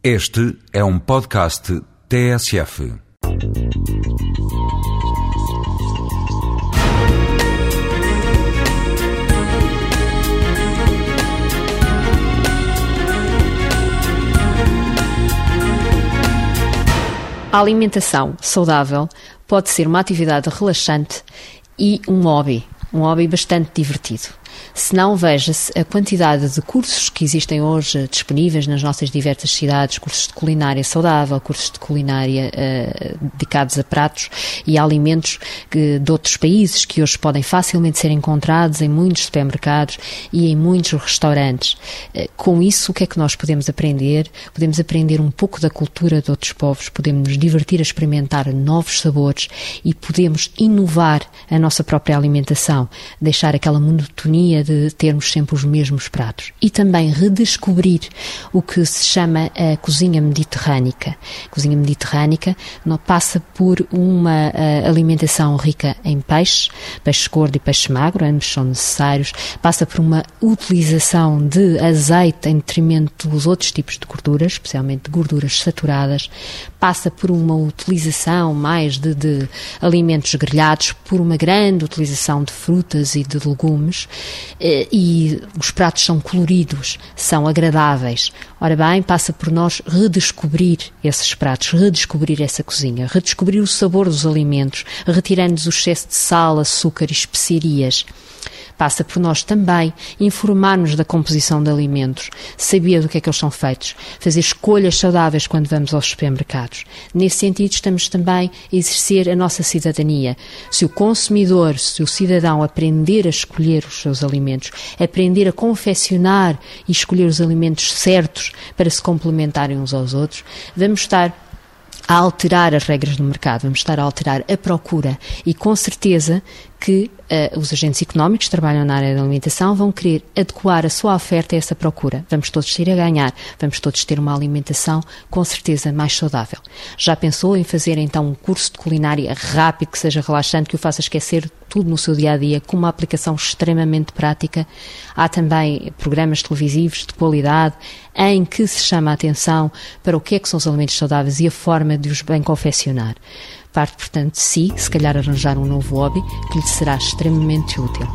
Este é um podcast TSF. A alimentação saudável pode ser uma atividade relaxante e um hobby, um hobby bastante divertido. Se não, veja-se a quantidade de cursos que existem hoje disponíveis nas nossas diversas cidades, cursos de culinária saudável, cursos de culinária uh, dedicados a pratos e alimentos que, de outros países que hoje podem facilmente ser encontrados em muitos supermercados e em muitos restaurantes. Uh, com isso, o que é que nós podemos aprender? Podemos aprender um pouco da cultura de outros povos, podemos nos divertir a experimentar novos sabores e podemos inovar a nossa própria alimentação, deixar aquela monotonia de termos sempre os mesmos pratos. E também redescobrir o que se chama a cozinha mediterrânica. A cozinha mediterrânica passa por uma uh, alimentação rica em peixe, peixe gordo e peixe magro, ambos são necessários, passa por uma utilização de azeite em detrimento dos outros tipos de gorduras, especialmente gorduras saturadas, passa por uma utilização mais de, de alimentos grelhados, por uma grande utilização de frutas e de legumes. eh, e os pratos são coloridos, são agradáveis. Ora bem, passa por nós redescobrir esses pratos, redescobrir essa cozinha, redescobrir o sabor dos alimentos, retirando o excesso de sal, açúcar e especiarias passa por nós também informarmos da composição de alimentos, saber do que é que eles são feitos, fazer escolhas saudáveis quando vamos aos supermercados. Nesse sentido, estamos também a exercer a nossa cidadania. Se o consumidor, se o cidadão aprender a escolher os seus alimentos, aprender a confeccionar e escolher os alimentos certos para se complementarem uns aos outros, vamos estar a alterar as regras do mercado, vamos estar a alterar a procura e com certeza que uh, os agentes económicos que trabalham na área da alimentação vão querer adequar a sua oferta a essa procura. Vamos todos ter a ganhar, vamos todos ter uma alimentação com certeza mais saudável. Já pensou em fazer então um curso de culinária rápido, que seja relaxante, que o faça esquecer tudo no seu dia a dia, com uma aplicação extremamente prática? Há também programas televisivos de qualidade em que se chama a atenção para o que é que são os alimentos saudáveis e a forma de os bem confeccionar. Parte, portanto, de si, se calhar arranjar um novo hobby que lhe será extremamente útil.